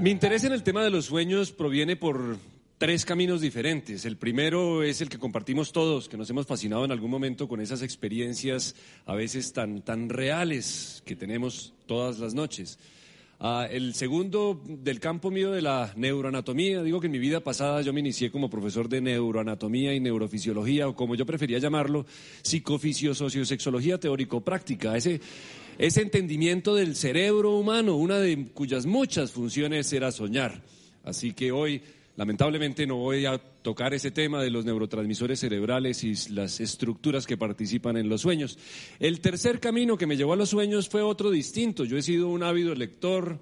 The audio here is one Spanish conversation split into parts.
Mi interés en el tema de los sueños proviene por tres caminos diferentes. El primero es el que compartimos todos, que nos hemos fascinado en algún momento con esas experiencias a veces tan, tan reales que tenemos todas las noches. Ah, el segundo del campo mío de la neuroanatomía, digo que en mi vida pasada yo me inicié como profesor de neuroanatomía y neurofisiología, o como yo prefería llamarlo, psicofisio-sociosexología teórico-práctica. Ese, ese entendimiento del cerebro humano, una de cuyas muchas funciones era soñar. Así que hoy Lamentablemente no voy a tocar ese tema de los neurotransmisores cerebrales y las estructuras que participan en los sueños. El tercer camino que me llevó a los sueños fue otro distinto. Yo he sido un ávido lector,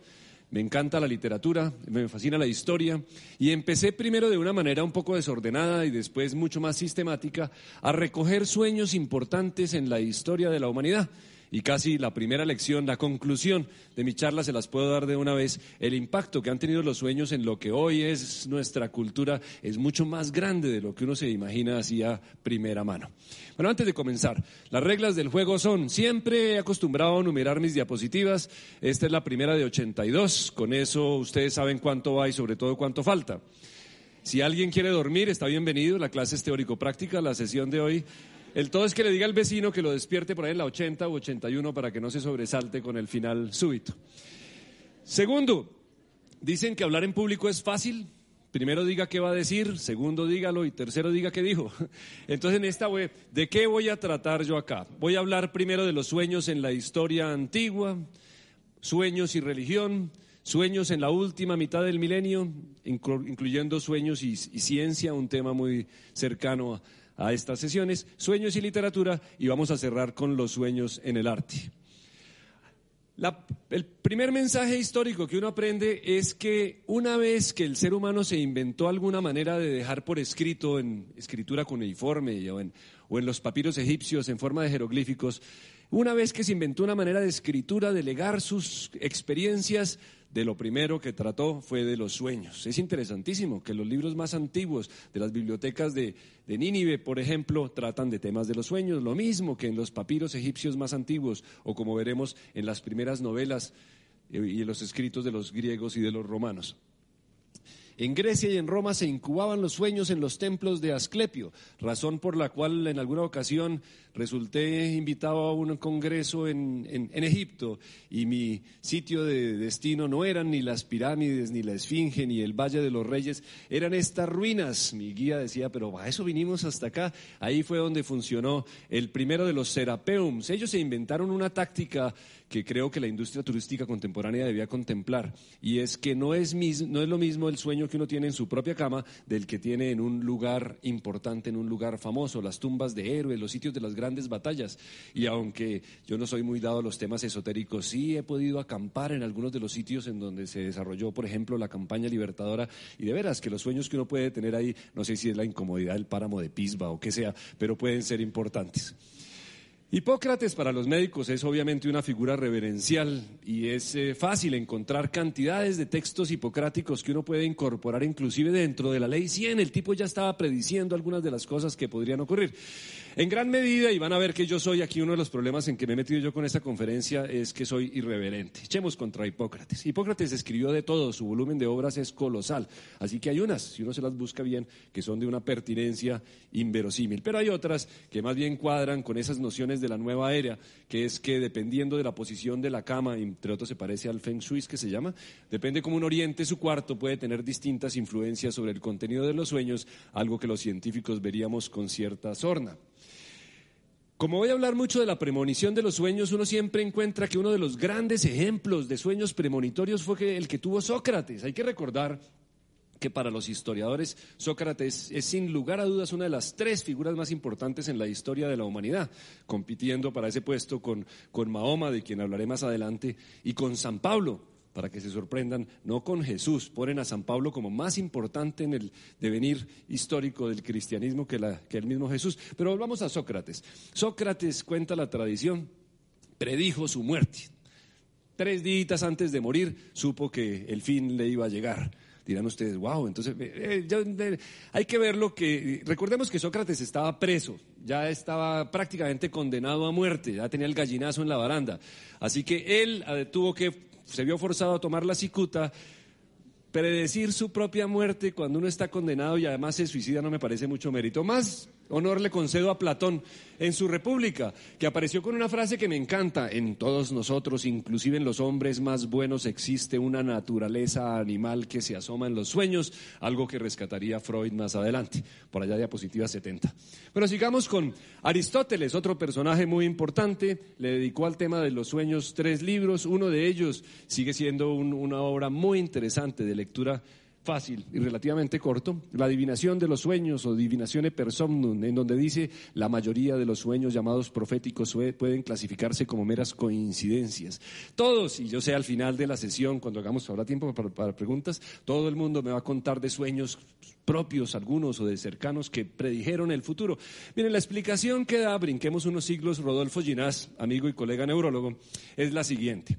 me encanta la literatura, me fascina la historia y empecé primero de una manera un poco desordenada y después mucho más sistemática a recoger sueños importantes en la historia de la humanidad. Y casi la primera lección, la conclusión de mi charla se las puedo dar de una vez. El impacto que han tenido los sueños en lo que hoy es nuestra cultura es mucho más grande de lo que uno se imagina así a primera mano. Bueno, antes de comenzar, las reglas del juego son, siempre he acostumbrado a numerar mis diapositivas. Esta es la primera de 82. Con eso ustedes saben cuánto va y sobre todo cuánto falta. Si alguien quiere dormir, está bienvenido. La clase es teórico-práctica, la sesión de hoy el todo es que le diga al vecino que lo despierte por ahí en la 80 u 81 para que no se sobresalte con el final súbito. Segundo, dicen que hablar en público es fácil. Primero diga qué va a decir, segundo dígalo y tercero diga qué dijo. Entonces en esta web, ¿de qué voy a tratar yo acá? Voy a hablar primero de los sueños en la historia antigua, sueños y religión, sueños en la última mitad del milenio, incluyendo sueños y, ciencia, un tema muy cercano a estas sesiones, sueños y literatura, y vamos a cerrar con los sueños en el arte. el primer mensaje histórico que uno aprende es que una vez que el ser humano se inventó alguna manera de dejar por escrito en escritura cuneiforme o en, o en los papiros egipcios en forma de jeroglíficos, una vez que se inventó una manera de escritura, de legar sus experiencias, de lo primero que trató fue de los sueños. Es interesantísimo que los libros más antiguos de las bibliotecas de, Nínive, por ejemplo, tratan de temas de los sueños, lo mismo que en los papiros egipcios más antiguos o como veremos en las primeras novelas eh, y en los escritos de los griegos y de los romanos. En Grecia y en Roma se incubaban los sueños en los templos de Asclepio, razón por la cual en alguna ocasión resulté invitado a un congreso en, Egipto y mi sitio de destino no eran ni las pirámides, ni la Esfinge, ni el Valle de los Reyes, eran estas ruinas. Mi guía decía, pero a eso vinimos hasta acá. Ahí fue donde funcionó el primero de los serapeums. Ellos se inventaron una táctica que creo que la industria turística contemporánea debía contemplar, y es que no es, no es lo mismo el sueño que uno tiene en su propia cama del que tiene en un lugar importante, en un lugar famoso, las tumbas de héroes, los sitios de las grandes batallas. Y aunque yo no soy muy dado a los temas esotéricos, sí he podido acampar en algunos de los sitios en donde se desarrolló, por ejemplo, la campaña libertadora, y de veras que los sueños que uno puede tener ahí, no sé si es la incomodidad del páramo de Pisba o qué sea, pero pueden ser importantes. Hipócrates para los médicos es obviamente una figura reverencial y es eh, fácil encontrar cantidades de textos hipocráticos que uno puede incorporar inclusive dentro de la ley 100. El tipo ya estaba prediciendo algunas de las cosas que podrían ocurrir. En gran medida, y van a ver que yo soy aquí uno de los problemas en que me he metido yo con esta conferencia, es que soy irreverente. Echemos contra Hipócrates. Hipócrates escribió de todo, su volumen de obras es colosal. Así que hay unas, si uno se las busca bien, que son de una pertinencia inverosímil. Pero hay otras que más bien cuadran con esas nociones de la nueva era, que es que dependiendo de la posición de la cama, entre otros se parece al Feng Shui que se llama, depende cómo uno oriente su cuarto, puede tener distintas influencias sobre el contenido de los sueños, algo que los científicos veríamos con cierta sorna. Como voy a hablar mucho de la premonición de los sueños, uno siempre encuentra que uno de los grandes ejemplos de sueños premonitorios fue el que tuvo Sócrates. Hay que recordar que para los historiadores Sócrates es sin lugar a dudas una de las tres figuras más importantes en la historia de la humanidad, compitiendo para ese puesto con, con Mahoma, de quien hablaré más adelante, y con San Pablo, para que se sorprendan, no con Jesús, ponen a San Pablo como más importante en el devenir histórico del cristianismo que, el mismo Jesús. Pero volvamos a Sócrates. Sócrates cuenta la tradición, predijo su muerte. Tres días antes de morir supo que el fin le iba a llegar. Dirán ustedes, wow, entonces eh, eh, hay que ver lo que... Recordemos que Sócrates estaba preso, ya estaba prácticamente condenado a muerte, ya tenía el gallinazo en la baranda. Así que él eh, tuvo que se vio forzado a tomar la cicuta, predecir su propia muerte cuando uno está condenado y además se suicida no me parece mucho mérito. Más honor le concedo a Platón en su República, que apareció con una frase que me encanta. En todos nosotros, inclusive en los hombres más buenos, existe una naturaleza animal que se asoma en los sueños, algo que rescataría Freud más adelante, por allá diapositiva 70. Pero sigamos con Aristóteles, otro personaje muy importante, le dedicó al tema de los sueños tres libros, uno de ellos sigue siendo una obra muy interesante de lectura fácil y relativamente corto, la adivinación de los sueños o divinazione per somnum, en donde dice la mayoría de los sueños llamados proféticos pueden clasificarse como meras coincidencias. Todos, y yo sé al final de la sesión, cuando hagamos ahora tiempo para, para preguntas, todo el mundo me va a contar de sueños propios, algunos o de cercanos que predijeron el futuro. Miren, la explicación que da, brinquemos unos siglos, Rodolfo Ginás, amigo y colega neurólogo, es la siguiente.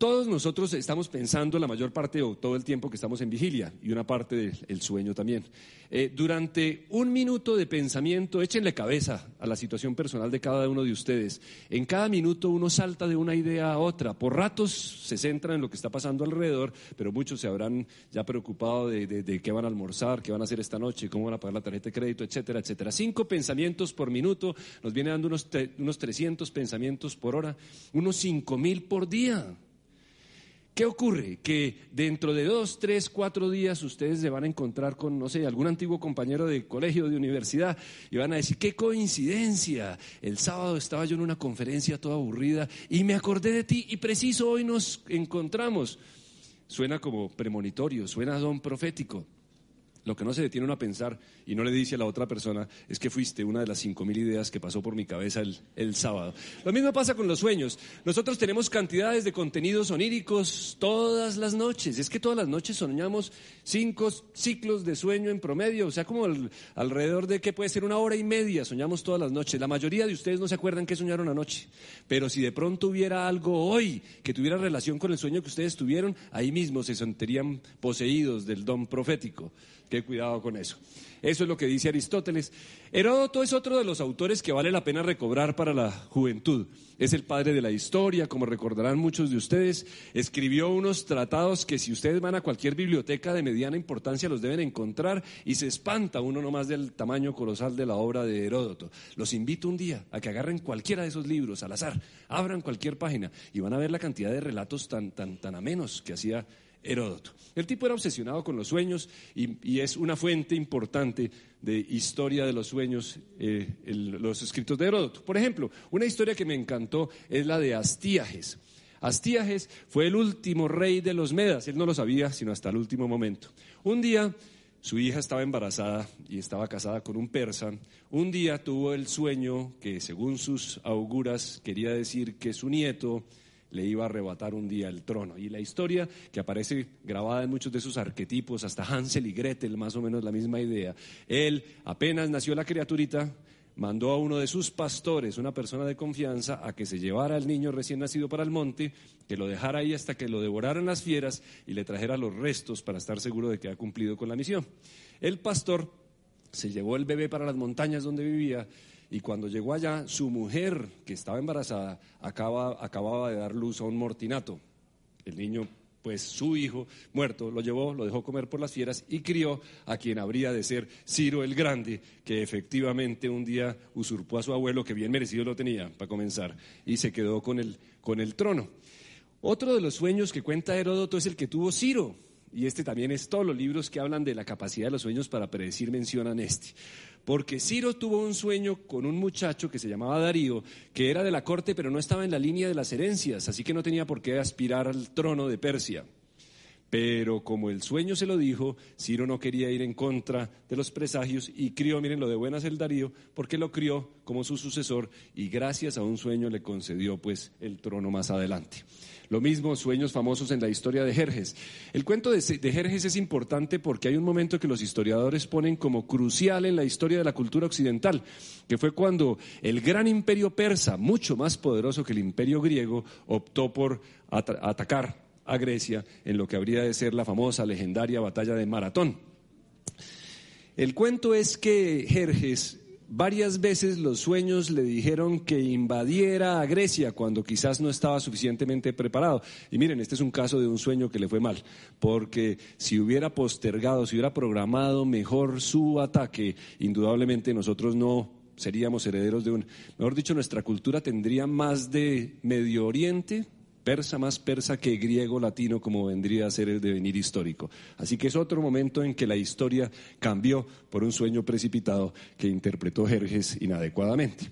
Todos nosotros estamos pensando la mayor parte o todo el tiempo que estamos en vigilia y una parte del sueño también. Eh, durante un minuto de pensamiento, échenle cabeza a la situación personal de cada uno de ustedes. En cada minuto uno salta de una idea a otra. Por ratos se centra en lo que está pasando alrededor, pero muchos se habrán ya preocupado de, qué van a almorzar, qué van a hacer esta noche, cómo van a pagar la tarjeta de crédito, etcétera, etcétera. Cinco pensamientos por minuto nos viene dando unos, unos 300 pensamientos por hora, unos cinco mil por día. ¿Qué ocurre? Que dentro de dos, tres, cuatro días ustedes se van a encontrar con, no sé, algún antiguo compañero de colegio, de universidad, y van a decir, qué coincidencia, el sábado estaba yo en una conferencia toda aburrida y me acordé de ti y preciso hoy nos encontramos. Suena como premonitorio, suena don profético. Lo que no se detiene uno a pensar y no le dice a la otra persona es que fuiste una de las cinco mil ideas que pasó por mi cabeza el, sábado. Lo mismo pasa con los sueños. Nosotros tenemos cantidades de contenidos oníricos todas las noches. Es que todas las noches soñamos cinco ciclos de sueño en promedio, o sea, como alrededor de que puede ser una hora y media soñamos todas las noches. La mayoría de ustedes no se acuerdan qué soñaron anoche, pero si de pronto hubiera algo hoy que tuviera relación con el sueño que ustedes tuvieron, ahí mismo se sentirían poseídos del don profético. Qué cuidado con eso. Eso es lo que dice Aristóteles. Heródoto es otro de los autores que vale la pena recobrar para la juventud. Es el padre de la historia, como recordarán muchos de ustedes. Escribió unos tratados que si ustedes van a cualquier biblioteca de mediana importancia los deben encontrar y se espanta uno nomás del tamaño colosal de la obra de Heródoto. Los invito un día a que agarren cualquiera de esos libros al azar, abran cualquier página y van a ver la cantidad de relatos tan, tan, tan amenos que hacía Heródoto. El tipo era obsesionado con los sueños y, es una fuente importante de historia de los sueños, eh, los escritos de Heródoto. Por ejemplo, una historia que me encantó es la de Astíages. Astíages fue el último rey de los Medas, él no lo sabía sino hasta el último momento. Un día su hija estaba embarazada y estaba casada con un persa. Un día tuvo el sueño que, según sus auguras, quería decir que su nieto le iba a arrebatar un día el trono. Y la historia que aparece grabada en muchos de sus arquetipos, hasta Hansel y Gretel, más o menos la misma idea. Él, apenas nació la criaturita, mandó a uno de sus pastores, una persona de confianza, a que se llevara al niño recién nacido para el monte, que lo dejara ahí hasta que lo devoraran las fieras y le trajera los restos para estar seguro de que ha cumplido con la misión. El pastor se llevó el bebé para las montañas donde vivía y cuando llegó allá, su mujer, que estaba embarazada, acababa de dar luz a un mortinato. El niño, pues su hijo, muerto, lo llevó, lo dejó comer por las fieras y crió a quien habría de ser Ciro el Grande, que efectivamente un día usurpó a su abuelo, que bien merecido lo tenía, para comenzar, y se quedó con el, con el trono. Otro de los sueños que cuenta Heródoto es el que tuvo Ciro, y este también es todos los libros que hablan de la capacidad de los sueños para predecir mencionan este porque Ciro tuvo un sueño con un muchacho que se llamaba Darío, que era de la corte, pero no estaba en la línea de las herencias, así que no tenía por qué aspirar al trono de Persia. Pero como el sueño se lo dijo, Ciro no quería ir en contra de los presagios y crió, miren lo de buenas el Darío, porque lo crió como su sucesor y gracias a un sueño le concedió pues el trono más adelante. Lo mismo, sueños famosos en la historia de Jerjes. El cuento de, Jerjes es importante porque hay un momento que los historiadores ponen como crucial en la historia de la cultura occidental, que fue cuando el gran imperio persa, mucho más poderoso que el imperio griego, optó por atacar a Grecia en lo que habría de ser la famosa, legendaria batalla de Maratón. El cuento es que Jerjes Varias veces los sueños le dijeron que invadiera a Grecia cuando quizás no estaba suficientemente preparado. Y miren, este es un caso de un sueño que le fue mal, porque si hubiera postergado, si hubiera programado mejor su ataque, indudablemente nosotros no seríamos herederos de un, mejor dicho, nuestra cultura tendría más de Medio Oriente, persa más persa que griego latino como vendría a ser el devenir histórico. Así que es otro momento en que la historia cambió por un sueño precipitado que interpretó Jerjes inadecuadamente.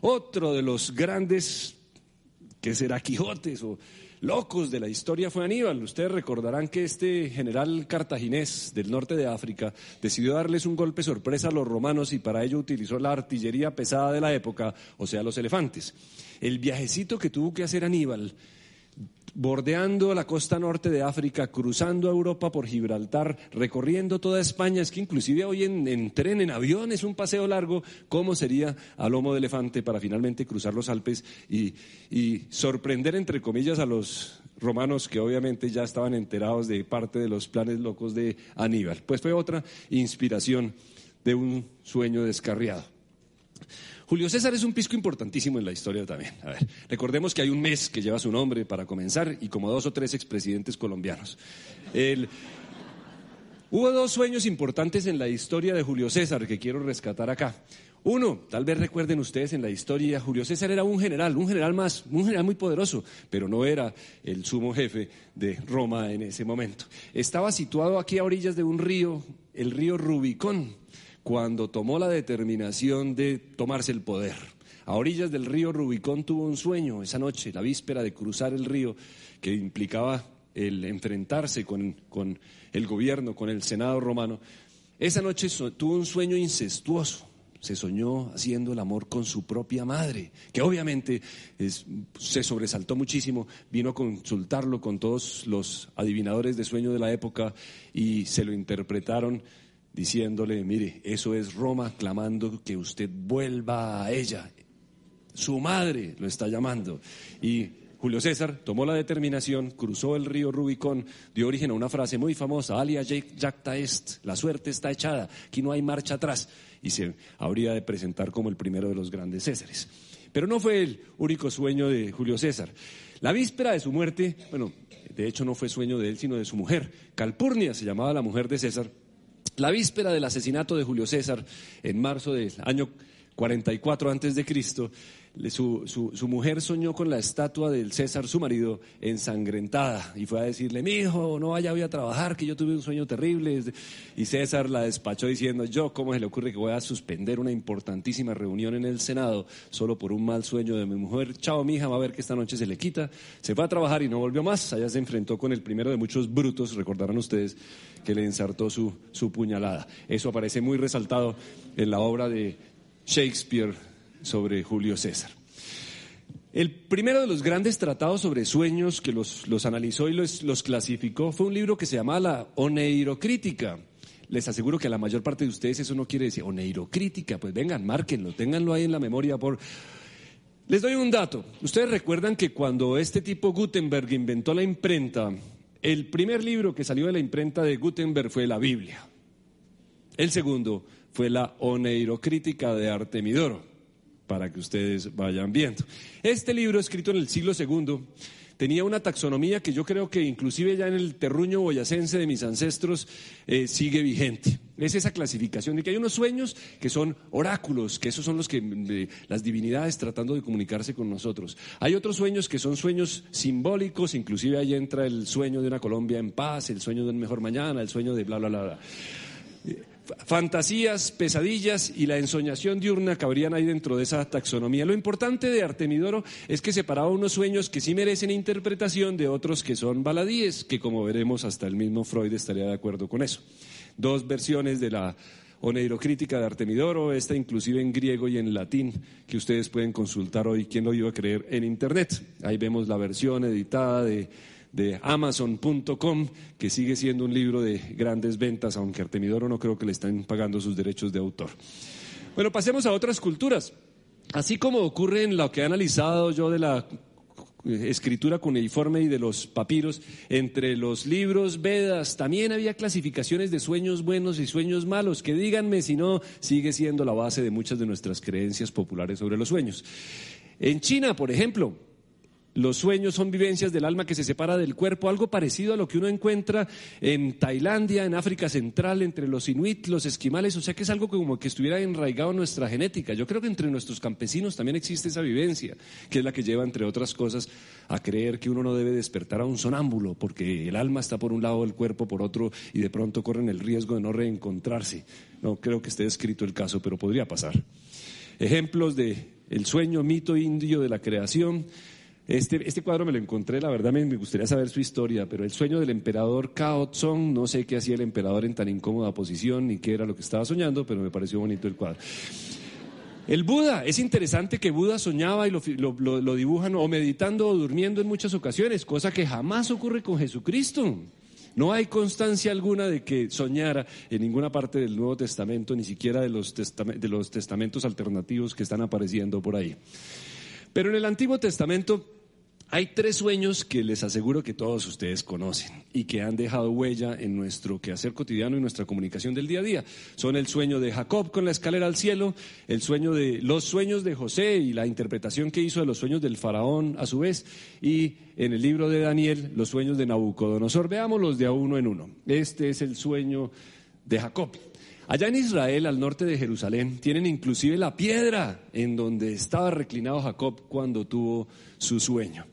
Otro de los grandes, que será Quijotes o locos de la historia fue Aníbal. Ustedes recordarán que este general cartaginés del norte de África decidió darles un golpe sorpresa a los romanos y para ello utilizó la artillería pesada de la época, o sea, los elefantes. El viajecito que tuvo que hacer Aníbal bordeando la costa norte de África, cruzando Europa por Gibraltar, recorriendo toda España, es que inclusive hoy en, tren, en avión, es un paseo largo, ¿cómo sería a lomo de elefante para finalmente cruzar los Alpes y sorprender, entre comillas, a los romanos que obviamente ya estaban enterados de parte de los planes locos de Aníbal? Pues fue otra inspiración de un sueño descarriado. Julio César es un pisco importantísimo en la historia también. A ver, recordemos que hay un mes que lleva su nombre para comenzar y como dos o tres expresidentes colombianos. Hubo dos sueños importantes en la historia de Julio César que quiero rescatar acá. Uno, tal vez recuerden ustedes en la historia, Julio César era un general, un general más, un general muy poderoso, pero no era el sumo jefe de Roma en ese momento. Estaba situado aquí a orillas de un río, el río Rubicón cuando tomó la determinación de tomarse el poder. A orillas del río Rubicón tuvo un sueño esa noche, la víspera de cruzar el río, que implicaba el enfrentarse con, el gobierno, con el Senado romano. Esa noche tuvo un sueño incestuoso. Se soñó haciendo el amor con su propia madre, que obviamente se sobresaltó muchísimo, vino a consultarlo con todos los adivinadores de sueño de la época y se lo interpretaron diciéndole, mire, eso es Roma clamando que usted vuelva a ella. Su madre lo está llamando. Y Julio César tomó la determinación, cruzó el río Rubicón, dio origen a una frase muy famosa, alia jacta est, la suerte está echada, aquí no hay marcha atrás, y se habría de presentar como el primero de los grandes Césares. Pero no fue el único sueño de Julio César. La víspera de su muerte, bueno, de hecho no fue sueño de él, sino de su mujer. Calpurnia se llamaba la mujer de César, la víspera del asesinato de Julio César, en marzo del año 44 antes de Cristo, su, su, mujer soñó con la estatua del César, su marido, ensangrentada, y fue a decirle, mi hijo, no vaya hoy a trabajar, que yo tuve un sueño terrible. Y César la despachó diciendo, yo, ¿cómo se le ocurre que voy a suspender una importantísima reunión en el Senado solo por un mal sueño de mi mujer? Chao, mi hija, va a ver que esta noche se le quita. Se fue a trabajar y no volvió más. Allá se enfrentó con el primero de muchos brutos, recordarán ustedes, que le ensartó su, su puñalada. Eso aparece muy resaltado en la obra de Shakespeare sobre Julio César. El primero de los grandes tratados sobre sueños que los, analizó y los, los, clasificó fue un libro que se llama La Oneirocrítica. Les aseguro que a la mayor parte de ustedes eso no quiere decir oneirocrítica. Pues vengan, márquenlo, ténganlo ahí en la memoria por... Les doy un dato. Ustedes recuerdan que cuando este tipo Gutenberg inventó la imprenta, el primer libro que salió de la imprenta de Gutenberg fue la Biblia. El segundo fue la Oneirocrítica de Artemidoro, para que ustedes vayan viendo. Este libro, escrito en el siglo II, tenía una taxonomía que yo creo que inclusive ya en el terruño boyacense de mis ancestros eh, sigue vigente. Es esa clasificación de que hay unos sueños que son oráculos, que esos son los que las divinidades tratando de comunicarse con nosotros. Hay otros sueños que son sueños simbólicos, inclusive ahí entra el sueño de una Colombia en paz, el sueño de un mejor mañana, el sueño de bla bla bla. bla fantasías, pesadillas y la ensoñación diurna cabrían ahí dentro de esa taxonomía. Lo importante de Artemidoro es que separaba unos sueños que sí merecen interpretación de otros que son baladíes, que como veremos hasta el mismo Freud estaría de acuerdo con eso. Dos versiones de la oneirocrítica de Artemidoro, esta inclusive en griego y en latín, que ustedes pueden consultar hoy, quién lo iba a creer, en Internet. Ahí vemos la versión editada de de Amazon.com, que sigue siendo un libro de grandes ventas, aunque Artemidoro no creo que le estén pagando sus derechos de autor. Bueno, pasemos a otras culturas. Así como ocurre en lo que he analizado yo de la escritura cuneiforme y de los papiros, entre los libros Vedas, también había clasificaciones de sueños buenos y sueños malos, que díganme si no, sigue siendo la base de muchas de nuestras creencias populares sobre los sueños. En China, por ejemplo, los sueños son vivencias del alma que se separa del cuerpo, algo parecido a lo que uno encuentra en Tailandia, en África Central, entre los inuit, los esquimales, o sea que es algo como que estuviera enraigado en nuestra genética. Yo creo que entre nuestros campesinos también existe esa vivencia, que es la que lleva, entre otras cosas, a creer que uno no debe despertar a un sonámbulo, porque el alma está por un lado, el cuerpo por otro, y de pronto corren el riesgo de no reencontrarse. No creo que esté escrito el caso, pero podría pasar. Ejemplos de el sueño, mito indio de la creación, este, este, cuadro me lo encontré, la verdad me, gustaría saber su historia, pero el sueño del emperador Cao Tsong, no sé qué hacía el emperador en tan incómoda posición ni qué era lo que estaba soñando, pero me pareció bonito el cuadro. El Buda, es interesante que Buda soñaba y lo, lo, dibujan o meditando o durmiendo en muchas ocasiones, cosa que jamás ocurre con Jesucristo. No hay constancia alguna de que soñara en ninguna parte del Nuevo Testamento, ni siquiera de los, de los testamentos alternativos que están apareciendo por ahí. Pero en el Antiguo Testamento hay tres sueños que les aseguro que todos ustedes conocen y que han dejado huella en nuestro quehacer cotidiano y nuestra comunicación del día a día. Son el sueño de Jacob con la escalera al cielo, el sueño de los sueños de José y la interpretación que hizo de los sueños del faraón a su vez y en el libro de Daniel los sueños de Nabucodonosor. Veámoslos de a uno en uno. Este es el sueño de Jacob. Allá en Israel, al norte de Jerusalén, tienen inclusive la piedra en donde estaba reclinado Jacob cuando tuvo su sueño.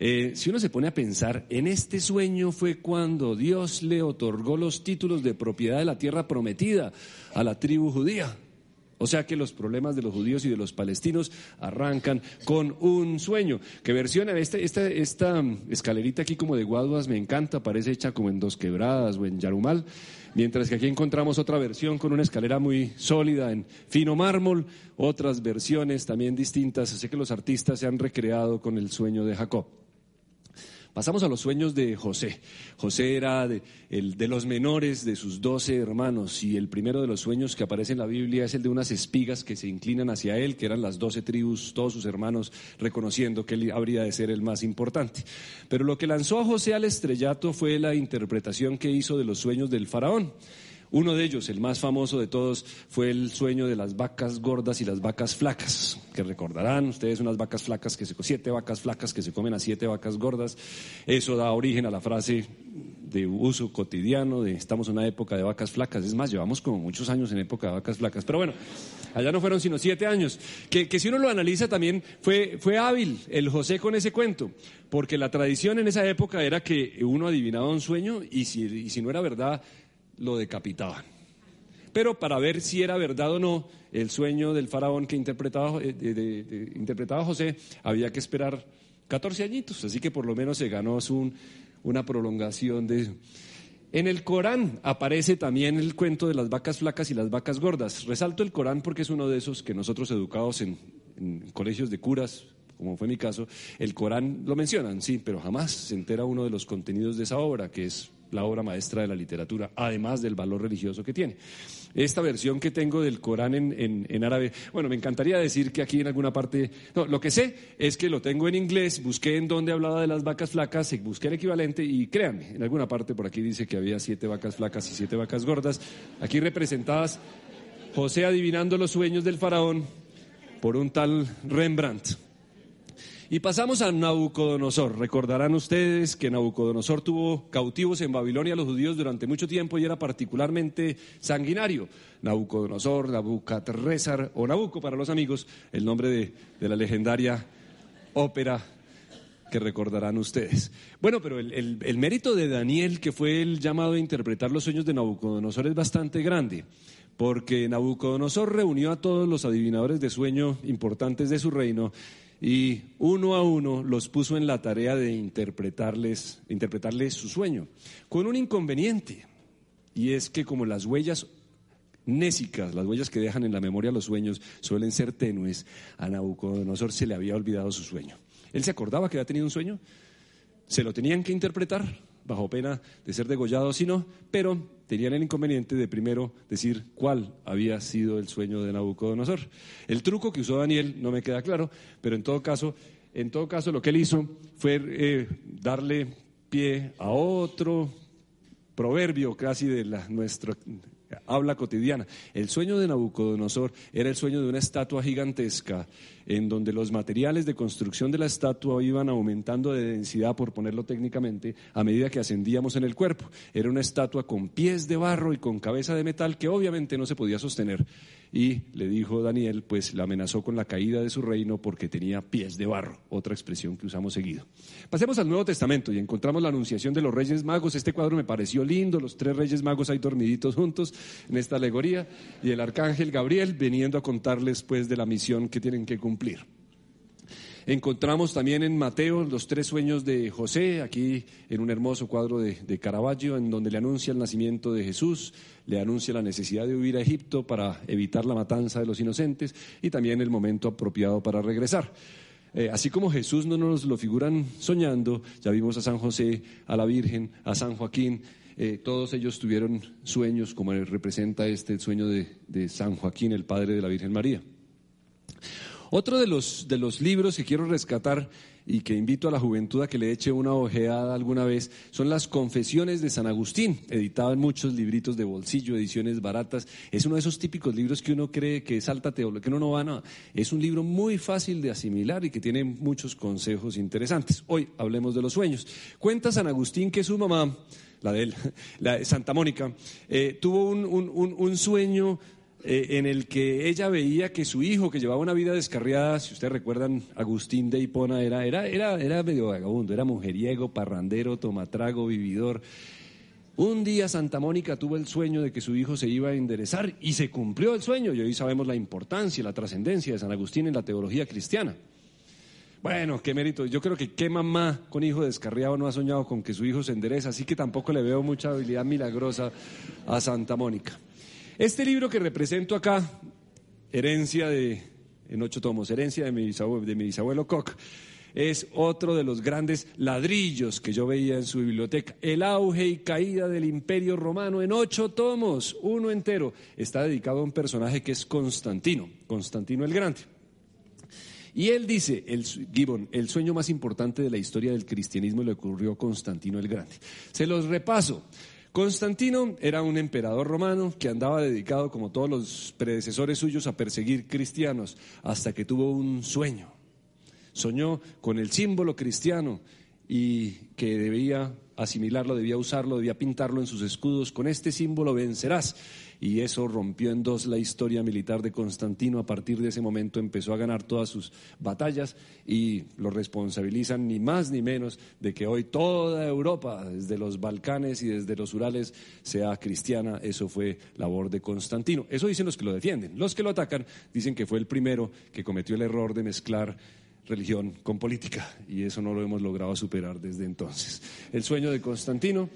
Eh, si uno se pone a pensar, en este sueño fue cuando Dios le otorgó los títulos de propiedad de la tierra prometida a la tribu judía. O sea que los problemas de los judíos y de los palestinos arrancan con un sueño. Que versiona este, esta, esta escalerita aquí como de guaduas me encanta, parece hecha como en dos quebradas o en Yarumal. Mientras que aquí encontramos otra versión con una escalera muy sólida en fino mármol, otras versiones también distintas. Así que los artistas se han recreado con el sueño de Jacob. Pasamos a los sueños de José. José era de, el, de los menores de sus doce hermanos y el primero de los sueños que aparece en la Biblia es el de unas espigas que se inclinan hacia él, que eran las doce tribus, todos sus hermanos, reconociendo que él habría de ser el más importante. Pero lo que lanzó a José al estrellato fue la interpretación que hizo de los sueños del faraón. Uno de ellos, el más famoso de todos, fue el sueño de las vacas gordas y las vacas flacas, que recordarán ustedes unas vacas flacas que se siete vacas flacas que se comen a siete vacas gordas. Eso da origen a la frase de uso cotidiano de estamos en una época de vacas flacas. Es más, llevamos como muchos años en época de vacas flacas. Pero bueno, allá no fueron sino siete años. Que, si uno lo analiza también fue, fue hábil el José con ese cuento, porque la tradición en esa época era que uno adivinaba un sueño y si, y si no era verdad, lo decapitaban. Pero para ver si era verdad o no el sueño del faraón que interpretaba, eh, interpretaba José, había que esperar 14 añitos, así que por lo menos se ganó una prolongación de... En el Corán aparece también el cuento de las vacas flacas y las vacas gordas. Resalto el Corán porque es uno de esos que nosotros educados en, en colegios de curas, como fue mi caso, el Corán lo mencionan, sí, pero jamás se entera uno de los contenidos de esa obra, que es la obra maestra de la literatura, además del valor religioso que tiene. Esta versión que tengo del Corán en, árabe, bueno, me encantaría decir que aquí en alguna parte, no, lo que sé es que lo tengo en inglés, busqué en dónde hablaba de las vacas flacas, busqué el equivalente y créanme, en alguna parte por aquí dice que había siete vacas flacas y siete vacas gordas, aquí representadas José adivinando los sueños del faraón por un tal Rembrandt. Y pasamos a Nabucodonosor. Recordarán ustedes que Nabucodonosor tuvo cautivos en Babilonia a los judíos durante mucho tiempo y era particularmente sanguinario. Nabucodonosor, Nabucatrézar o Nabuco para los amigos, el nombre de, la legendaria ópera que recordarán ustedes. Bueno, pero el, el, mérito de Daniel, que fue el llamado a interpretar los sueños de Nabucodonosor, es bastante grande, porque Nabucodonosor reunió a todos los adivinadores de sueño importantes de su reino y uno a uno los puso en la tarea de interpretarles, interpretarles su sueño, con un inconveniente, y es que como las huellas nésicas, las huellas que dejan en la memoria los sueños, suelen ser tenues, a Nabucodonosor se le había olvidado su sueño. Él se acordaba que había tenido un sueño, se lo tenían que interpretar, bajo pena de ser degollado, sino, pero tenían el inconveniente de primero decir cuál había sido el sueño de Nabucodonosor. El truco que usó Daniel no me queda claro, pero en todo caso En todo caso, lo que él hizo fue eh, darle pie a otro proverbio casi de la, nuestro habla cotidiana. El sueño de Nabucodonosor era el sueño de una estatua gigantesca en donde los materiales de construcción de la estatua iban aumentando de densidad, por ponerlo técnicamente, a medida que ascendíamos en el cuerpo. Era una estatua con pies de barro y con cabeza de metal que obviamente no se podía sostener. Y le dijo Daniel, pues la amenazó con la caída de su reino porque tenía pies de barro, otra expresión que usamos seguido. Pasemos al Nuevo Testamento y encontramos la anunciación de los Reyes Magos. Este cuadro me pareció lindo, los tres Reyes Magos ahí dormiditos juntos en esta alegoría y el arcángel Gabriel viniendo a contarles pues de la misión que tienen que cumplir. Encontramos también en Mateo los tres sueños de José, aquí en un hermoso cuadro de, Caravaggio, en donde le anuncia el nacimiento de Jesús, le anuncia la necesidad de huir a Egipto para evitar la matanza de los inocentes y también el momento apropiado para regresar. Eh, así como Jesús no nos lo figuran soñando, ya vimos a San José, a la Virgen, a San Joaquín, eh, todos ellos tuvieron sueños, como representa este sueño de San Joaquín, el padre de la Virgen María. Otro de los, de los libros que quiero rescatar y que invito a la juventud a que le eche una ojeada alguna vez son las Confesiones de San Agustín, editado en muchos libritos de bolsillo, ediciones baratas. Es uno de esos típicos libros que uno cree que es alta que uno no va a Es un libro muy fácil de asimilar y que tiene muchos consejos interesantes. Hoy hablemos de los sueños. Cuenta San Agustín que su mamá, la de él, la de Santa Mónica, eh, tuvo un, un, un sueño eh, en el que ella veía que su hijo, que llevaba una vida descarriada, si ustedes recuerdan, Agustín de Hipona era, era, era, era medio vagabundo, era mujeriego, parrandero, tomatrago, vividor. Un día Santa Mónica tuvo el sueño de que su hijo se iba a enderezar y se cumplió el sueño. Y hoy sabemos la importancia y la trascendencia de San Agustín en la teología cristiana. Bueno, qué mérito. Yo creo que qué mamá con hijo descarriado no ha soñado con que su hijo se endereza, así que tampoco le veo mucha habilidad milagrosa a Santa Mónica. Este libro que represento acá, herencia de, en ocho tomos, herencia de mi bisabuelo, de Koch, es otro de los grandes ladrillos que yo veía en su biblioteca. El auge y caída del imperio romano en ocho tomos, uno entero. Está dedicado a un personaje que es Constantino, Constantino el Grande. Y él dice, el, Gibbon, el sueño más importante de la historia del cristianismo le ocurrió a Constantino el Grande. Se los repaso. Constantino era un emperador romano que andaba dedicado, como todos los predecesores suyos, a perseguir cristianos, hasta que tuvo un sueño. Soñó con el símbolo cristiano y que debía asimilarlo, debía usarlo, debía pintarlo en sus escudos. Con este símbolo vencerás y eso rompió en dos la historia militar de Constantino. A partir de ese momento empezó a ganar todas sus batallas y lo responsabilizan ni más ni menos de que hoy toda Europa, desde los Balcanes y desde los Urales, sea cristiana. Eso fue labor de Constantino. Eso dicen los que lo defienden. Los que lo atacan dicen que fue el primero que cometió el error de mezclar religión con política y eso no lo hemos logrado superar desde entonces. El sueño de Constantino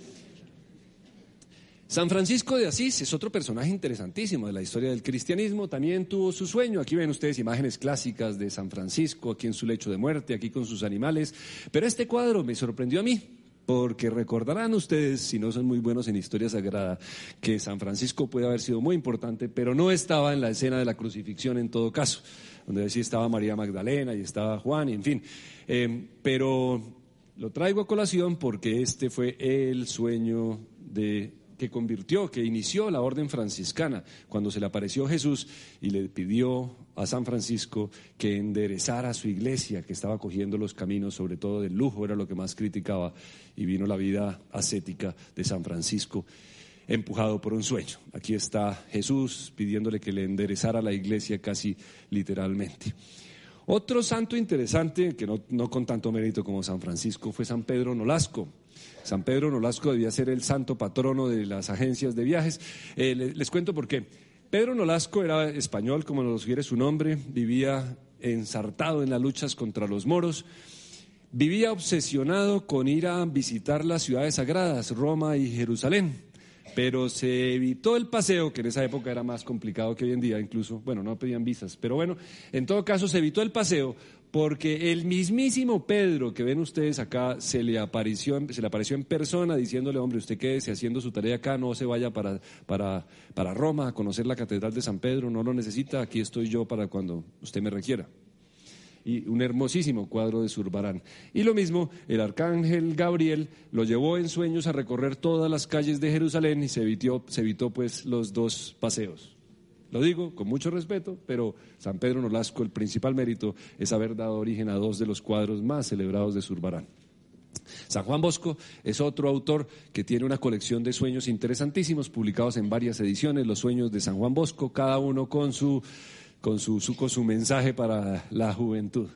San Francisco de Asís es otro personaje interesantísimo de la historia del cristianismo. También tuvo su sueño. Aquí ven ustedes imágenes clásicas de San Francisco, aquí en su lecho de muerte, aquí con sus animales. Pero este cuadro me sorprendió a mí, porque recordarán ustedes, si no son muy buenos en historia sagrada, que San Francisco puede haber sido muy importante, pero no estaba en la escena de la crucifixión en todo caso, donde sí estaba María Magdalena y estaba Juan, y en fin. Eh, pero lo traigo a colación porque este fue el sueño de que convirtió, que inició la orden franciscana, cuando se le apareció Jesús y le pidió a San Francisco que enderezara su iglesia, que estaba cogiendo los caminos, sobre todo del lujo, era lo que más criticaba, y vino la vida ascética de San Francisco, empujado por un sueño. Aquí está Jesús pidiéndole que le enderezara la iglesia casi literalmente. Otro santo interesante, que no, no con tanto mérito como San Francisco, fue San Pedro Nolasco San Pedro Nolasco debía ser el santo patrono de las agencias de viajes. Eh, les, cuento por qué. Pedro Nolasco era español, como nos sugiere su nombre, vivía ensartado en las luchas contra los moros, vivía obsesionado con ir a visitar las ciudades sagradas, Roma y Jerusalén, pero se evitó el paseo, que en esa época era más complicado que hoy en día incluso, bueno, no pedían visas, pero bueno, en todo caso se evitó el paseo porque el mismísimo Pedro que ven ustedes acá se le apareció, se le apareció en persona diciéndole, hombre, usted quédese haciendo su tarea acá, no se vaya para, para, para Roma a conocer la Catedral de San Pedro, no lo necesita, aquí estoy yo para cuando usted me requiera. Y un hermosísimo cuadro de Zurbarán. Y lo mismo, el arcángel Gabriel lo llevó en sueños a recorrer todas las calles de Jerusalén y se evitó, se evitó pues los dos paseos. Lo digo con mucho respeto, pero San Pedro Nolasco, el principal mérito es haber dado origen a dos de los cuadros más celebrados de Zurbarán. San Juan Bosco es otro autor que tiene una colección de sueños interesantísimos, publicados en varias ediciones, los sueños de San Juan Bosco, cada uno con su, con su, su, mensaje para la juventud.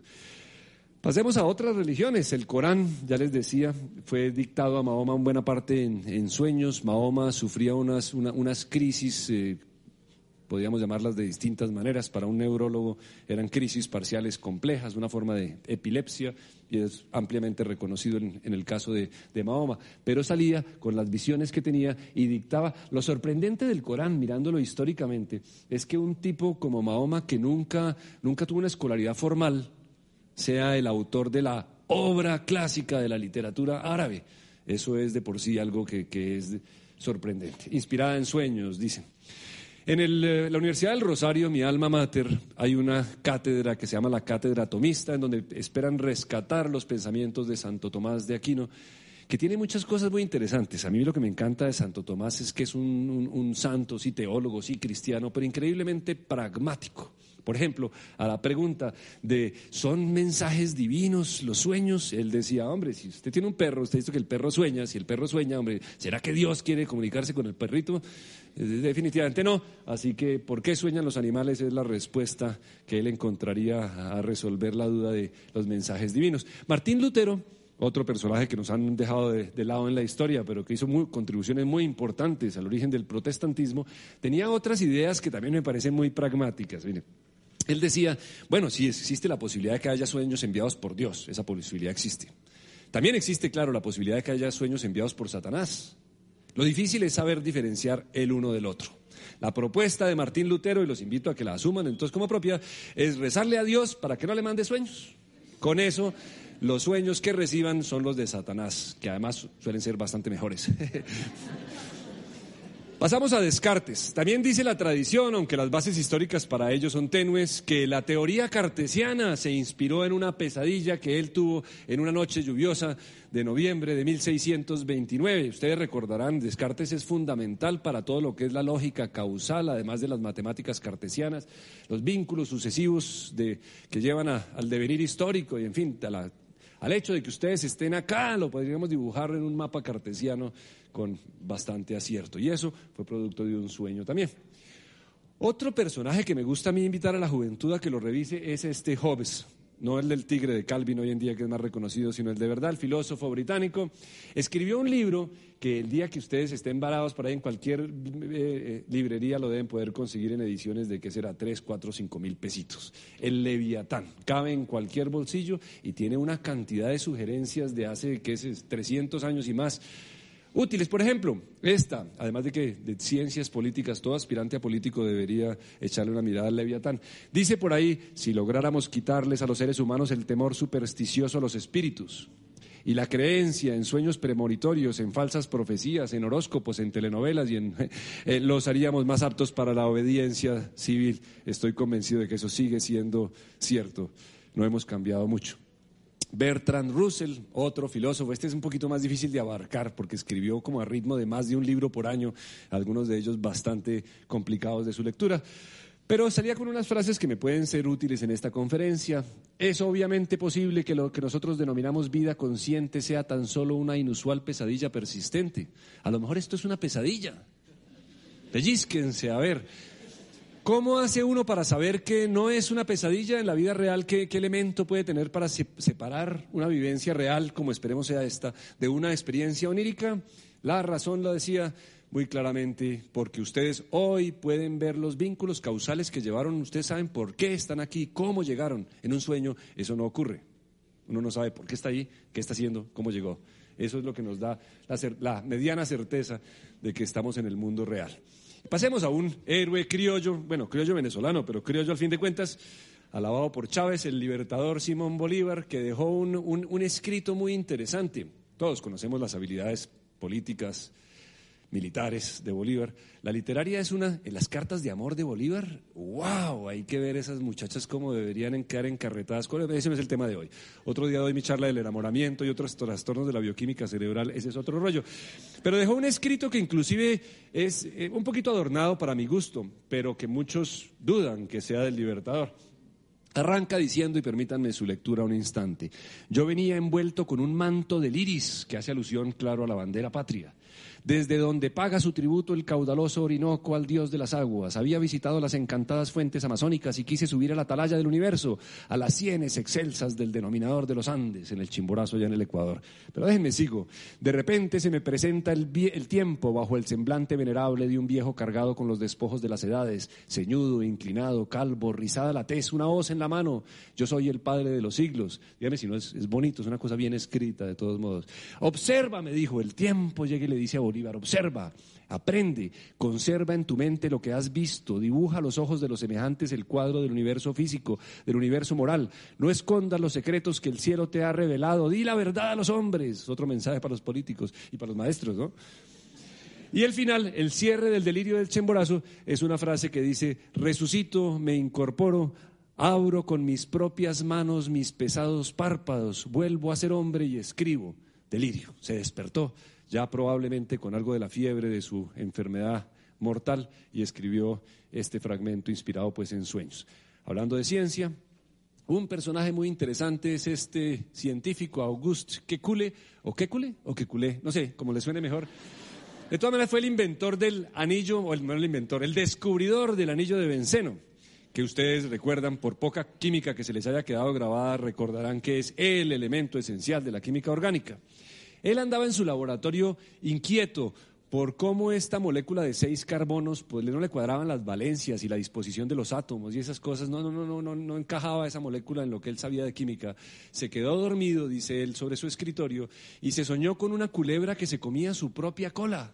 Pasemos a otras religiones. El Corán, ya les decía, fue dictado a Mahoma en buena parte en, sueños. Mahoma sufría unas, unas crisis eh, podríamos llamarlas de distintas maneras. Para un neurólogo eran crisis parciales complejas, una forma de epilepsia, y es ampliamente reconocido en, el caso de, Mahoma. Pero salía con las visiones que tenía y dictaba. Lo sorprendente del Corán, mirándolo históricamente, es que un tipo como Mahoma, que nunca, nunca tuvo una escolaridad formal, sea el autor de la obra clásica de la literatura árabe. Eso es de por sí algo que, que es sorprendente. Inspirada en sueños, dicen. En eh, la Universidad del Rosario, mi alma mater, hay una cátedra que se llama la Cátedra Atomista, en donde esperan rescatar los pensamientos de Santo Tomás de Aquino, que tiene muchas cosas muy interesantes. A mí lo que me encanta de Santo Tomás es que es un, santo, sí, teólogo, sí, cristiano, pero increíblemente pragmático. Por ejemplo, a la pregunta de ¿son mensajes divinos los sueños? Él decía, hombre, si usted tiene un perro, usted dice que el perro sueña, si el perro sueña, hombre, ¿será que Dios quiere comunicarse con el perrito? Definitivamente no. Así que, ¿por qué sueñan los animales? Es la respuesta que él encontraría a resolver la duda de los mensajes divinos. Martín Lutero, otro personaje que nos han dejado de, lado en la historia, pero que hizo contribuciones muy importantes al origen del protestantismo, tenía otras ideas que también me parecen muy pragmáticas. él decía, bueno, sí existe la posibilidad de que haya sueños enviados por Dios, esa posibilidad existe. También existe, claro, la posibilidad de que haya sueños enviados por Satanás. Lo difícil es saber diferenciar el uno del otro. La propuesta de Martín Lutero, y los invito a que la asuman entonces como propia, es rezarle a Dios para que no le mande sueños. Con eso, los sueños que reciban son los de Satanás, que además suelen ser bastante mejores. Pasamos a Descartes. También dice la tradición, aunque las bases históricas para ello son tenues, que la teoría cartesiana se inspiró en una pesadilla que él tuvo en una noche lluviosa de noviembre de 1629. Ustedes recordarán, Descartes es fundamental para todo lo que es la lógica causal, además de las matemáticas cartesianas, los vínculos sucesivos de, que llevan al devenir histórico y, en fin, al hecho de que ustedes estén acá, lo podríamos dibujar en un mapa cartesiano con bastante acierto. Y eso fue producto de un sueño también. Otro personaje que me gusta a mí invitar a la juventud a que lo revise es este Hobbes, no el del tigre de Calvin hoy en día que es más reconocido, sino el de verdad, el filósofo británico, escribió un libro que el día que ustedes estén varados por ahí en cualquier eh, eh, librería lo deben poder conseguir en ediciones de que será 3, 4, 5 mil pesitos. El Leviatán, cabe en cualquier bolsillo y tiene una cantidad de sugerencias de hace, que es 300 años y más útiles. Por ejemplo, esta, además de que de ciencias políticas, todo aspirante a político debería echarle una mirada al Leviatán. Dice por ahí, si lográramos quitarles a los seres humanos el temor supersticioso a los espíritus y la creencia en sueños premonitorios, en falsas profecías, en horóscopos, en telenovelas y en eh, los haríamos más aptos para la obediencia civil. Estoy convencido de que eso sigue siendo cierto. No hemos cambiado mucho. Bertrand Russell, otro filósofo, este es un poquito más difícil de abarcar porque escribió como a ritmo de más de un libro por año, algunos de ellos bastante complicados de su lectura. Pero salía con unas frases que me pueden ser útiles en esta conferencia. Es obviamente posible que lo que nosotros denominamos vida consciente sea tan solo una inusual pesadilla persistente. A lo mejor esto es una pesadilla. Pellizquense, a ver. ¿Cómo hace uno para saber que no es una pesadilla en la vida real? ¿Qué, elemento puede tener para separar una vivencia real, como esperemos sea esta, de una experiencia onírica? La razón lo decía muy claramente, porque ustedes hoy pueden ver los vínculos causales que llevaron, ustedes saben por qué están aquí, cómo llegaron. En un sueño eso no ocurre. Uno no sabe por qué está ahí, qué está haciendo, cómo llegó. Eso es lo que nos da la mediana certeza de que estamos en el mundo real. Pasemos a un héroe criollo, bueno, criollo venezolano, pero criollo al fin de cuentas, alabado por Chávez, el libertador Simón Bolívar, que dejó un, escrito muy interesante. Todos conocemos las habilidades políticas militares de Bolívar. La literaria es una, en las cartas de amor de Bolívar, wow, hay que ver esas muchachas cómo deberían quedar encarretadas. Ese es el tema de hoy. Otro día doy mi charla del enamoramiento y otros trastornos de la bioquímica cerebral, ese es otro rollo. Pero dejó un escrito que inclusive es eh, un poquito adornado para mi gusto, pero que muchos dudan que sea del libertador. Arranca diciendo, y permítanme su lectura un instante, yo venía envuelto con un manto del iris que hace alusión, claro, a la bandera patria desde donde paga su tributo el caudaloso Orinoco al dios de las aguas. Había visitado las encantadas fuentes amazónicas y quise subir a la atalaya del universo, a las sienes excelsas del denominador de los Andes, en el Chimborazo, ya en el Ecuador. Pero déjenme sigo. De repente se me presenta el, tiempo bajo el semblante venerable de un viejo cargado con los despojos de las edades, ceñudo, inclinado, calvo, rizada la tez, una hoz en la mano. Yo soy el padre de los siglos. Dígame si no es, es bonito, es una cosa bien escrita de todos modos. Observa, me dijo, el tiempo llega y le dice a Bolívar, observa, aprende, conserva en tu mente lo que has visto, dibuja a los ojos de los semejantes el cuadro del universo físico, del universo moral, no escondas los secretos que el cielo te ha revelado, di la verdad a los hombres, otro mensaje para los políticos y para los maestros, ¿no? Y el final, el cierre del delirio del chemborazo, es una frase que dice, resucito, me incorporo, abro con mis propias manos mis pesados párpados, vuelvo a ser hombre y escribo. Delirio, se despertó, ya probablemente con algo de la fiebre de su enfermedad mortal, y escribió este fragmento inspirado pues en sueños. Hablando de ciencia, un personaje muy interesante es este científico Auguste Kekule, o Kekule, o Kekule, no sé, como le suene mejor. De todas maneras fue el inventor del anillo, o el, no el inventor, el descubridor del anillo de benceno, que ustedes recuerdan por poca química que se les haya quedado grabada, recordarán que es el elemento esencial de la química orgánica. Él andaba en su laboratorio inquieto por cómo esta molécula de seis carbonos, pues no le cuadraban las valencias y la disposición de los átomos y esas cosas, no, no, no, no, no, no encajaba esa molécula en lo que él sabía de química. Se quedó dormido, dice él, sobre su escritorio y se soñó con una culebra que se comía su propia cola.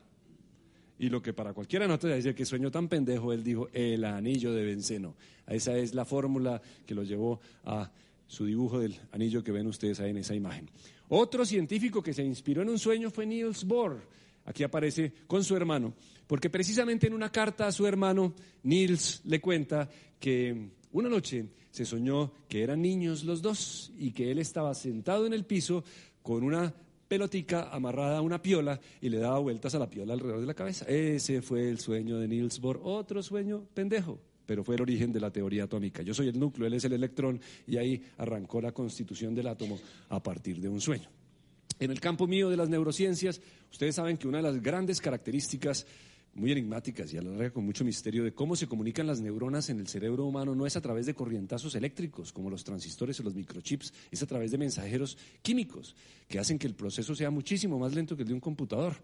Y lo que para cualquiera no te decir que sueño tan pendejo, él dijo, el anillo de benceno. Esa es la fórmula que lo llevó a su dibujo del anillo que ven ustedes ahí en esa imagen. Otro científico que se inspiró en un sueño fue Niels Bohr. Aquí aparece con su hermano, porque precisamente en una carta a su hermano, Niels le cuenta que una noche se soñó que eran niños los dos y que él estaba sentado en el piso con una pelotica amarrada a una piola y le daba vueltas a la piola alrededor de la cabeza. Ese fue el sueño de Niels Bohr. Otro sueño pendejo pero fue el origen de la teoría atómica. Yo soy el núcleo, él es el electrón, y ahí arrancó la constitución del átomo a partir de un sueño. En el campo mío de las neurociencias, ustedes saben que una de las grandes características muy enigmáticas y a la larga con mucho misterio de cómo se comunican las neuronas en el cerebro humano no es a través de corrientazos eléctricos como los transistores o los microchips, es a través de mensajeros químicos que hacen que el proceso sea muchísimo más lento que el de un computador.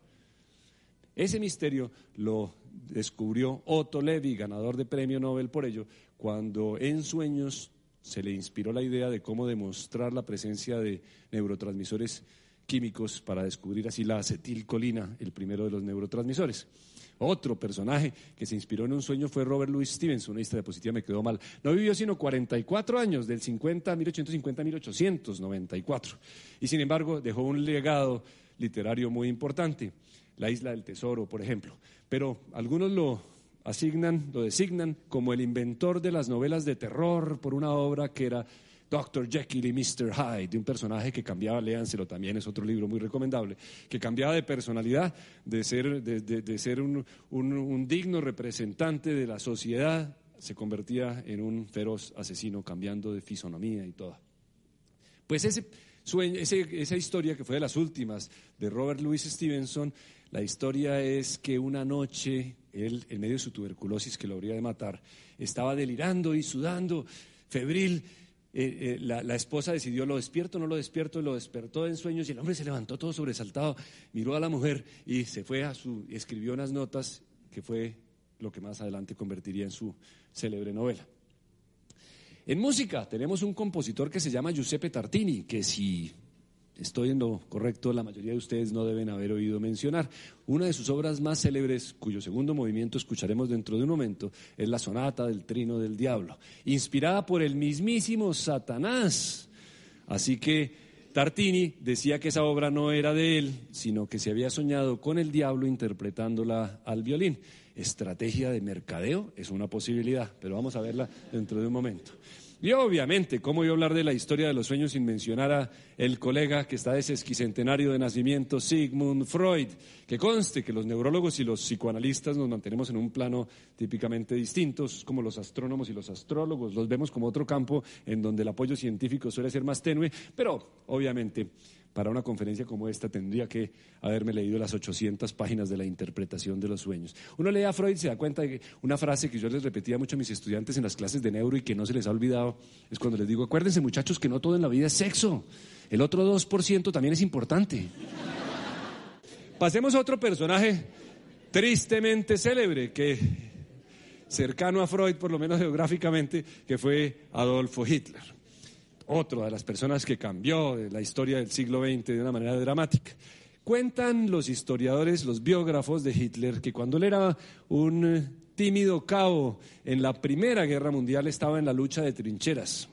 Ese misterio lo descubrió Otto Levy, ganador de premio Nobel por ello, cuando en sueños se le inspiró la idea de cómo demostrar la presencia de neurotransmisores químicos para descubrir así la acetilcolina, el primero de los neurotransmisores. Otro personaje que se inspiró en un sueño fue Robert Louis Stevenson, una diapositiva me quedó mal. No vivió sino 44 años, del 50, 1850 a 1894. Y sin embargo dejó un legado literario muy importante. La isla del tesoro, por ejemplo. Pero algunos lo asignan, lo designan como el inventor de las novelas de terror por una obra que era Dr. Jekyll y Mr. Hyde, de un personaje que cambiaba, léanselo también, es otro libro muy recomendable, que cambiaba de personalidad, de ser, de, ser un, digno representante de la sociedad, se convertía en un feroz asesino, cambiando de fisonomía y todo. Pues ese, esa historia que fue de las últimas de Robert Louis Stevenson la historia es que una noche él, en medio de su tuberculosis que lo habría de matar, estaba delirando y sudando, febril. Eh, eh, la, la, esposa decidió, lo despierto, no lo despierto, lo despertó en sueños y el hombre se levantó todo sobresaltado, miró a la mujer y se fue a su, escribió unas notas que fue lo que más adelante convertiría en su célebre novela. En música tenemos un compositor que se llama Giuseppe Tartini, que si estoy en lo correcto, la mayoría de ustedes no deben haber oído mencionar. Una de sus obras más célebres, cuyo segundo movimiento escucharemos dentro de un momento, es la Sonata del Trino del Diablo, inspirada por el mismísimo Satanás. Así que Tartini decía que esa obra no era de él, sino que se había soñado con el diablo interpretándola al violín. Estrategia de mercadeo es una posibilidad, pero vamos a verla dentro de un momento. Y obviamente, ¿cómo a hablar de la historia de los sueños sin mencionar a el colega que está de ese esquicentenario de nacimiento, Sigmund Freud? Que conste que los neurólogos y los psicoanalistas nos mantenemos en un plano típicamente distintos, como los astrónomos y los astrólogos, los vemos como otro campo en donde el apoyo científico suele ser más tenue, pero obviamente para una conferencia como esta tendría que haberme leído las 800 páginas de la interpretación de los sueños. Uno lee a Freud y se da cuenta de que una frase que yo les repetía mucho a mis estudiantes en las clases de neuro y que no se les ha olvidado es cuando les digo, acuérdense muchachos que no todo en la vida es sexo, el otro 2% también es importante. Pasemos a otro personaje tristemente célebre que cercano a Freud, por lo menos geográficamente, que fue Adolfo Hitler otro de las personas que cambió la historia del siglo XX de una manera dramática. Cuentan los historiadores, los biógrafos de Hitler, que cuando él era un tímido cabo en la Primera Guerra Mundial estaba en la lucha de trincheras,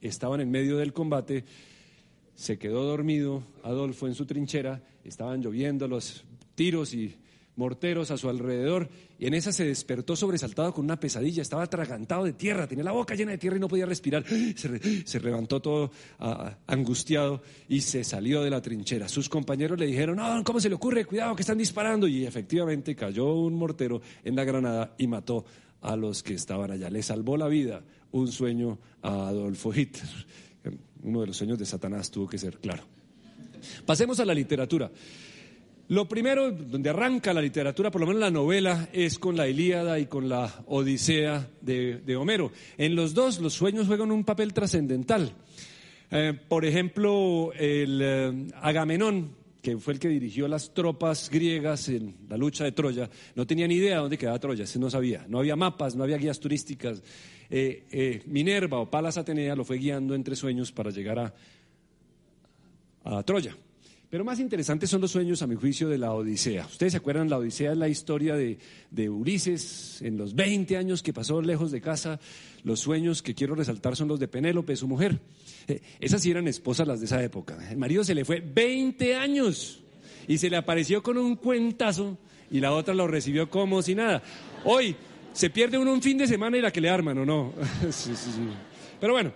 estaban en medio del combate, se quedó dormido Adolfo en su trinchera, estaban lloviendo los tiros y morteros a su alrededor, y en esa se despertó sobresaltado con una pesadilla, estaba atragantado de tierra, tenía la boca llena de tierra y no podía respirar. Se, levantó todo angustiado y se salió de la trinchera. Sus compañeros le dijeron, no, ¿cómo se le ocurre? Cuidado, que están disparando. Y efectivamente cayó un mortero en la granada y mató a los que estaban allá. Le salvó la vida un sueño a Adolfo Hitler. Uno de los sueños de Satanás tuvo que ser claro. Pasemos a la literatura. Lo primero, donde arranca la literatura, por lo menos la novela, es con la Ilíada y con la Odisea de, Homero. En los dos, los sueños juegan un papel trascendental. Eh, por ejemplo, el eh, Agamenón, que fue el que dirigió las tropas griegas en la lucha de Troya, no tenía ni idea de dónde quedaba Troya, se no sabía. No había mapas, no había guías turísticas. Eh, Minerva o Palas Atenea lo fue guiando entre sueños para llegar a Troya. Pero más interesantes son los sueños, a mi juicio, de la Odisea. Ustedes se acuerdan, la Odisea es la historia de, Ulises en los 20 años que pasó lejos de casa. Los sueños que quiero resaltar son los de Penélope, su mujer. Eh, esas sí eran esposas las de esa época. El marido se le fue 20 años y se le apareció con un cuentazo y la otra lo recibió como si nada. Hoy se pierde uno un fin de semana y la que le arman, ¿o no? Pero bueno,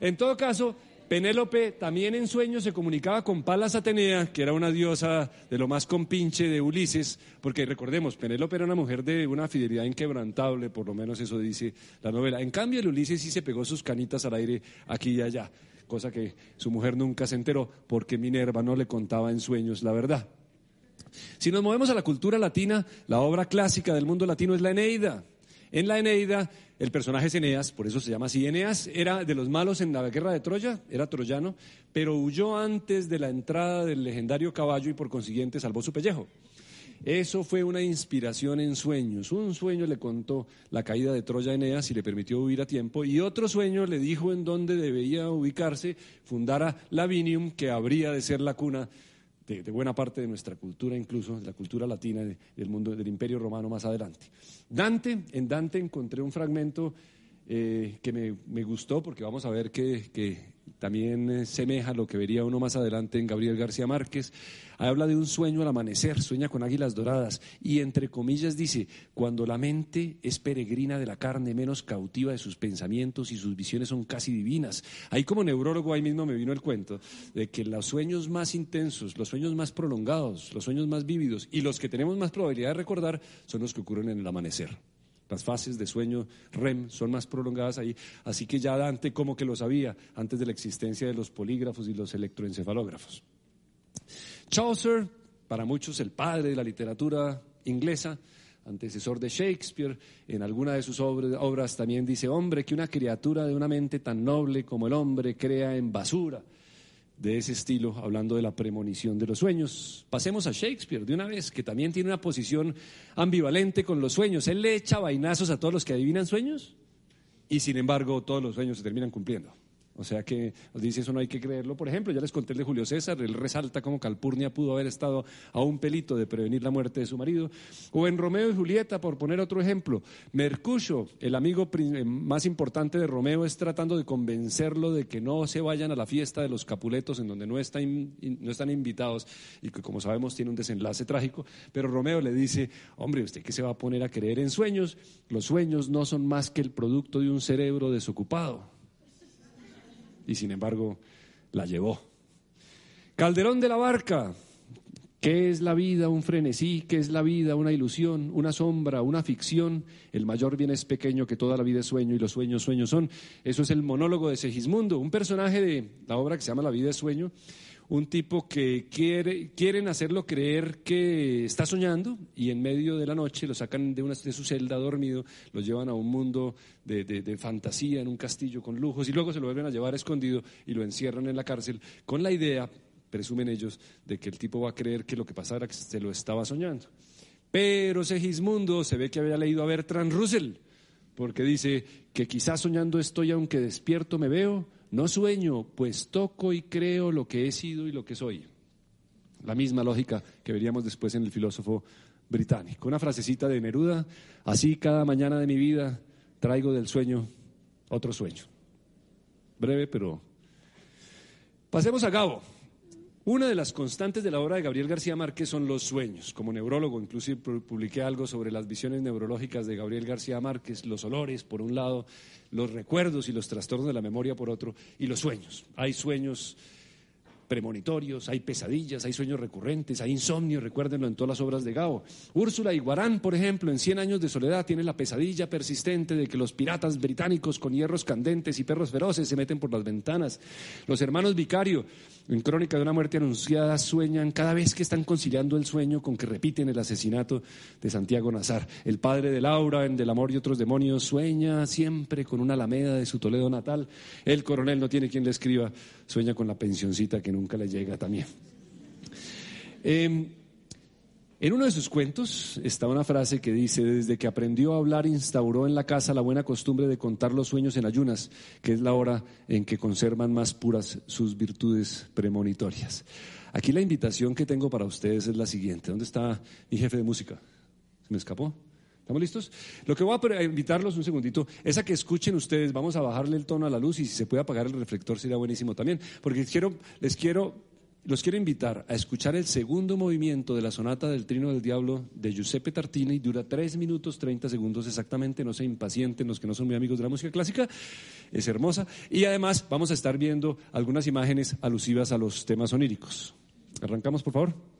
en todo caso, Penélope también en sueños se comunicaba con Palas Atenea, que era una diosa de lo más compinche de Ulises, porque recordemos, Penélope era una mujer de una fidelidad inquebrantable, por lo menos eso dice la novela. En cambio, el Ulises sí se pegó sus canitas al aire aquí y allá, cosa que su mujer nunca se enteró, porque Minerva no le contaba en sueños la verdad. Si nos movemos a la cultura latina, la obra clásica del mundo latino es la Eneida. En la Eneida, el personaje es Eneas, por eso se llama así. Eneas era de los malos en la guerra de Troya, era troyano, pero huyó antes de la entrada del legendario caballo y por consiguiente salvó su pellejo. Eso fue una inspiración en sueños. Un sueño le contó la caída de Troya a Eneas y le permitió huir a tiempo, y otro sueño le dijo en dónde debía ubicarse, fundara Lavinium, que habría de ser la cuna de, buena parte de nuestra cultura, incluso de la cultura latina del mundo del Imperio Romano más adelante. Dante, en Dante encontré un fragmento eh, que me, gustó porque vamos a ver que, que también eh, semeja lo que vería uno más adelante en Gabriel García Márquez. Habla de un sueño al amanecer, sueña con águilas doradas y entre comillas dice, cuando la mente es peregrina de la carne, menos cautiva de sus pensamientos y sus visiones son casi divinas. Ahí como neurólogo, ahí mismo me vino el cuento de que los sueños más intensos, los sueños más prolongados, los sueños más vívidos y los que tenemos más probabilidad de recordar son los que ocurren en el amanecer. Las fases de sueño REM son más prolongadas ahí, así que ya Dante como que lo sabía antes de la existencia de los polígrafos y los electroencefalógrafos. Chaucer, para muchos el padre de la literatura inglesa, antecesor de Shakespeare, en alguna de sus obras también dice, hombre, que una criatura de una mente tan noble como el hombre crea en basura de ese estilo, hablando de la premonición de los sueños. Pasemos a Shakespeare de una vez, que también tiene una posición ambivalente con los sueños. Él le echa vainazos a todos los que adivinan sueños y sin embargo todos los sueños se terminan cumpliendo. O sea que nos dice eso no hay que creerlo. Por ejemplo, ya les conté el de Julio César, él resalta cómo Calpurnia pudo haber estado a un pelito de prevenir la muerte de su marido. O en Romeo y Julieta, por poner otro ejemplo, Mercucio, el amigo eh, más importante de Romeo, es tratando de convencerlo de que no se vayan a la fiesta de los Capuletos en donde no, no están invitados y que como sabemos tiene un desenlace trágico. Pero Romeo le dice, hombre, ¿usted qué se va a poner a creer en sueños? Los sueños no son más que el producto de un cerebro desocupado y sin embargo la llevó. Calderón de la Barca, ¿qué es la vida? Un frenesí, ¿qué es la vida? Una ilusión, una sombra, una ficción. El mayor bien es pequeño que toda la vida es sueño y los sueños sueños son. Eso es el monólogo de Segismundo, un personaje de la obra que se llama La vida es sueño un tipo que quiere, quieren hacerlo creer que está soñando y en medio de la noche lo sacan de, una, de su celda dormido, lo llevan a un mundo de, de, fantasía en un castillo con lujos y luego se lo vuelven a llevar escondido y lo encierran en la cárcel con la idea, presumen ellos, de que el tipo va a creer que lo que pasara que se lo estaba soñando. Pero Segismundo se ve que había leído a Bertrand Russell, porque dice que quizás soñando estoy aunque despierto me veo, no sueño, pues toco y creo lo que he sido y lo que soy. La misma lógica que veríamos después en el filósofo británico. Una frasecita de Neruda, así cada mañana de mi vida traigo del sueño otro sueño. Breve, pero... Pasemos a cabo. Una de las constantes de la obra de Gabriel García Márquez son los sueños. Como neurólogo, inclusive publiqué algo sobre las visiones neurológicas de Gabriel García Márquez, los olores por un lado, los recuerdos y los trastornos de la memoria por otro, y los sueños. Hay sueños premonitorios, hay pesadillas, hay sueños recurrentes, hay insomnio, recuérdenlo en todas las obras de Gao. Úrsula Iguarán, por ejemplo, en Cien años de soledad tiene la pesadilla persistente de que los piratas británicos con hierros candentes y perros feroces se meten por las ventanas. Los hermanos Vicario, en Crónica de una muerte anunciada, sueñan cada vez que están conciliando el sueño con que repiten el asesinato de Santiago Nazar. El padre de Laura, en Del amor y otros demonios, sueña siempre con una alameda de su Toledo natal. El coronel no tiene quien le escriba, sueña con la pensioncita que nunca le llega también. Em, en uno de sus cuentos está una frase que dice, desde que aprendió a hablar instauró en la casa la buena costumbre de contar los sueños en ayunas, que es la hora en que conservan más puras sus virtudes premonitorias. Aquí la invitación que tengo para ustedes es la siguiente. ¿Dónde está mi jefe de música? ¿Se me escapó? ¿Estamos listos? Lo que voy a invitarlos un segundito es a que escuchen ustedes, vamos a bajarle el tono a la luz y si se puede apagar el reflector sería buenísimo también, porque quiero, les quiero, los quiero invitar a escuchar el segundo movimiento de la sonata del Trino del Diablo de Giuseppe Tartini, dura tres minutos 30 segundos exactamente, no se impacienten los que no son muy amigos de la música clásica, es hermosa, y además vamos a estar viendo algunas imágenes alusivas a los temas oníricos. Arrancamos, por favor.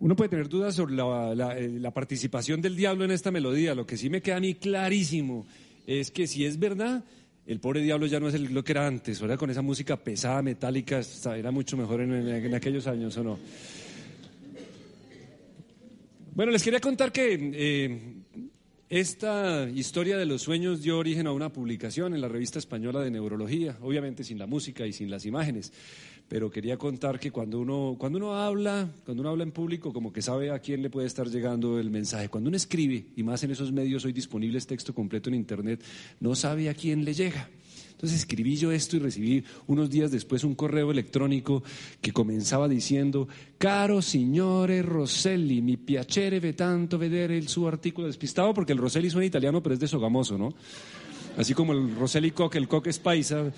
Uno puede tener dudas sobre la, eh, la, participación del diablo en esta melodía. Lo que sí me queda a mí clarísimo es que si es verdad, el pobre diablo ya no es lo que era antes, ¿verdad? Con esa música pesada, metálica, era mucho mejor en, aquellos años, ¿o no? Bueno, les quería contar que eh, esta historia de los sueños dio origen a una publicación en la revista española de neurología, obviamente sin la música y sin las imágenes pero quería contar que cuando uno, cuando uno habla, cuando uno habla en público, como que sabe a quién le puede estar llegando el mensaje. Cuando uno escribe, y más en esos medios hoy disponibles texto completo en Internet, no sabe a quién le llega. Entonces escribí yo esto y recibí unos días después un correo electrónico que comenzaba diciendo, caro signore Rosselli, mi piacere ve tanto vedere el su artículo despistado, porque el Rosselli suena italiano, pero es de Sogamoso, ¿no? Así como el Rosselli Coque, el Coque es paisa,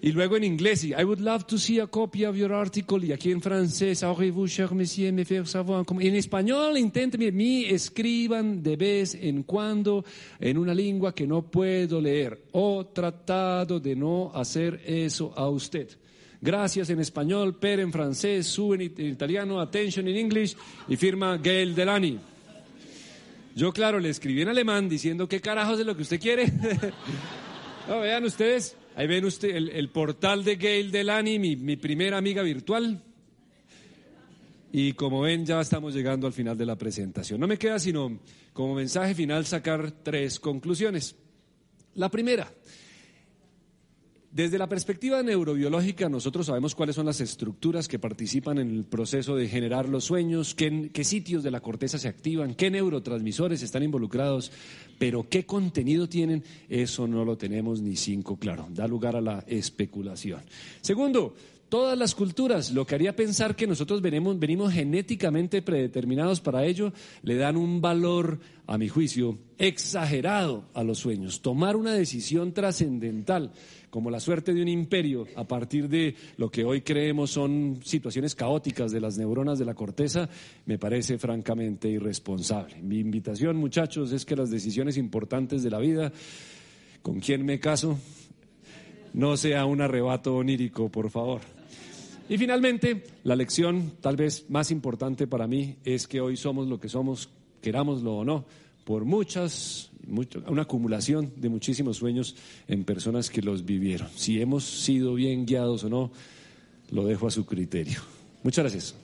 y luego en inglés, I would love to see a copy of your article. Y aquí en francés, aurez-vous, cher monsieur, me faire savoir. En español, intenten, escriban de vez en cuando en una lengua que no puedo leer. O tratado de no hacer eso a usted. Gracias en español, per en francés, su en italiano, attention in English y firma Gail Delany. Yo, claro, le escribí en alemán diciendo, ¿qué carajos es lo que usted quiere? no, vean ustedes, Ahí ven usted el, portal de Gail Delany, mi, mi primera amiga virtual. Y como ven, ya estamos llegando al final de la presentación. No me queda sino como mensaje final sacar tres conclusiones. La primera, desde la perspectiva neurobiológica, nosotros sabemos cuáles son las estructuras que participan en el proceso de generar los sueños, qué, sitios de la corteza se activan, qué neurotransmisores están involucrados, pero qué contenido tienen, eso no lo tenemos ni cinco claro. Da lugar a la especulación. Segundo, todas las culturas, lo que haría pensar que nosotros venimos, venimos, genéticamente predeterminados para ello, le dan un valor, a mi juicio, exagerado a los sueños. Tomar una decisión trascendental como la suerte de un imperio a partir de lo que hoy creemos son situaciones caóticas de las neuronas de la corteza, me parece francamente irresponsable. Mi invitación, muchachos, es que las decisiones importantes de la vida, con quién me caso, no sea un arrebato onírico, por favor. Y finalmente, la lección tal vez más importante para mí es que hoy somos lo que somos, querámoslo o no, por muchas una acumulación de muchísimos sueños en personas que los vivieron. Si hemos sido bien guiados o no, lo dejo a su criterio. Muchas gracias.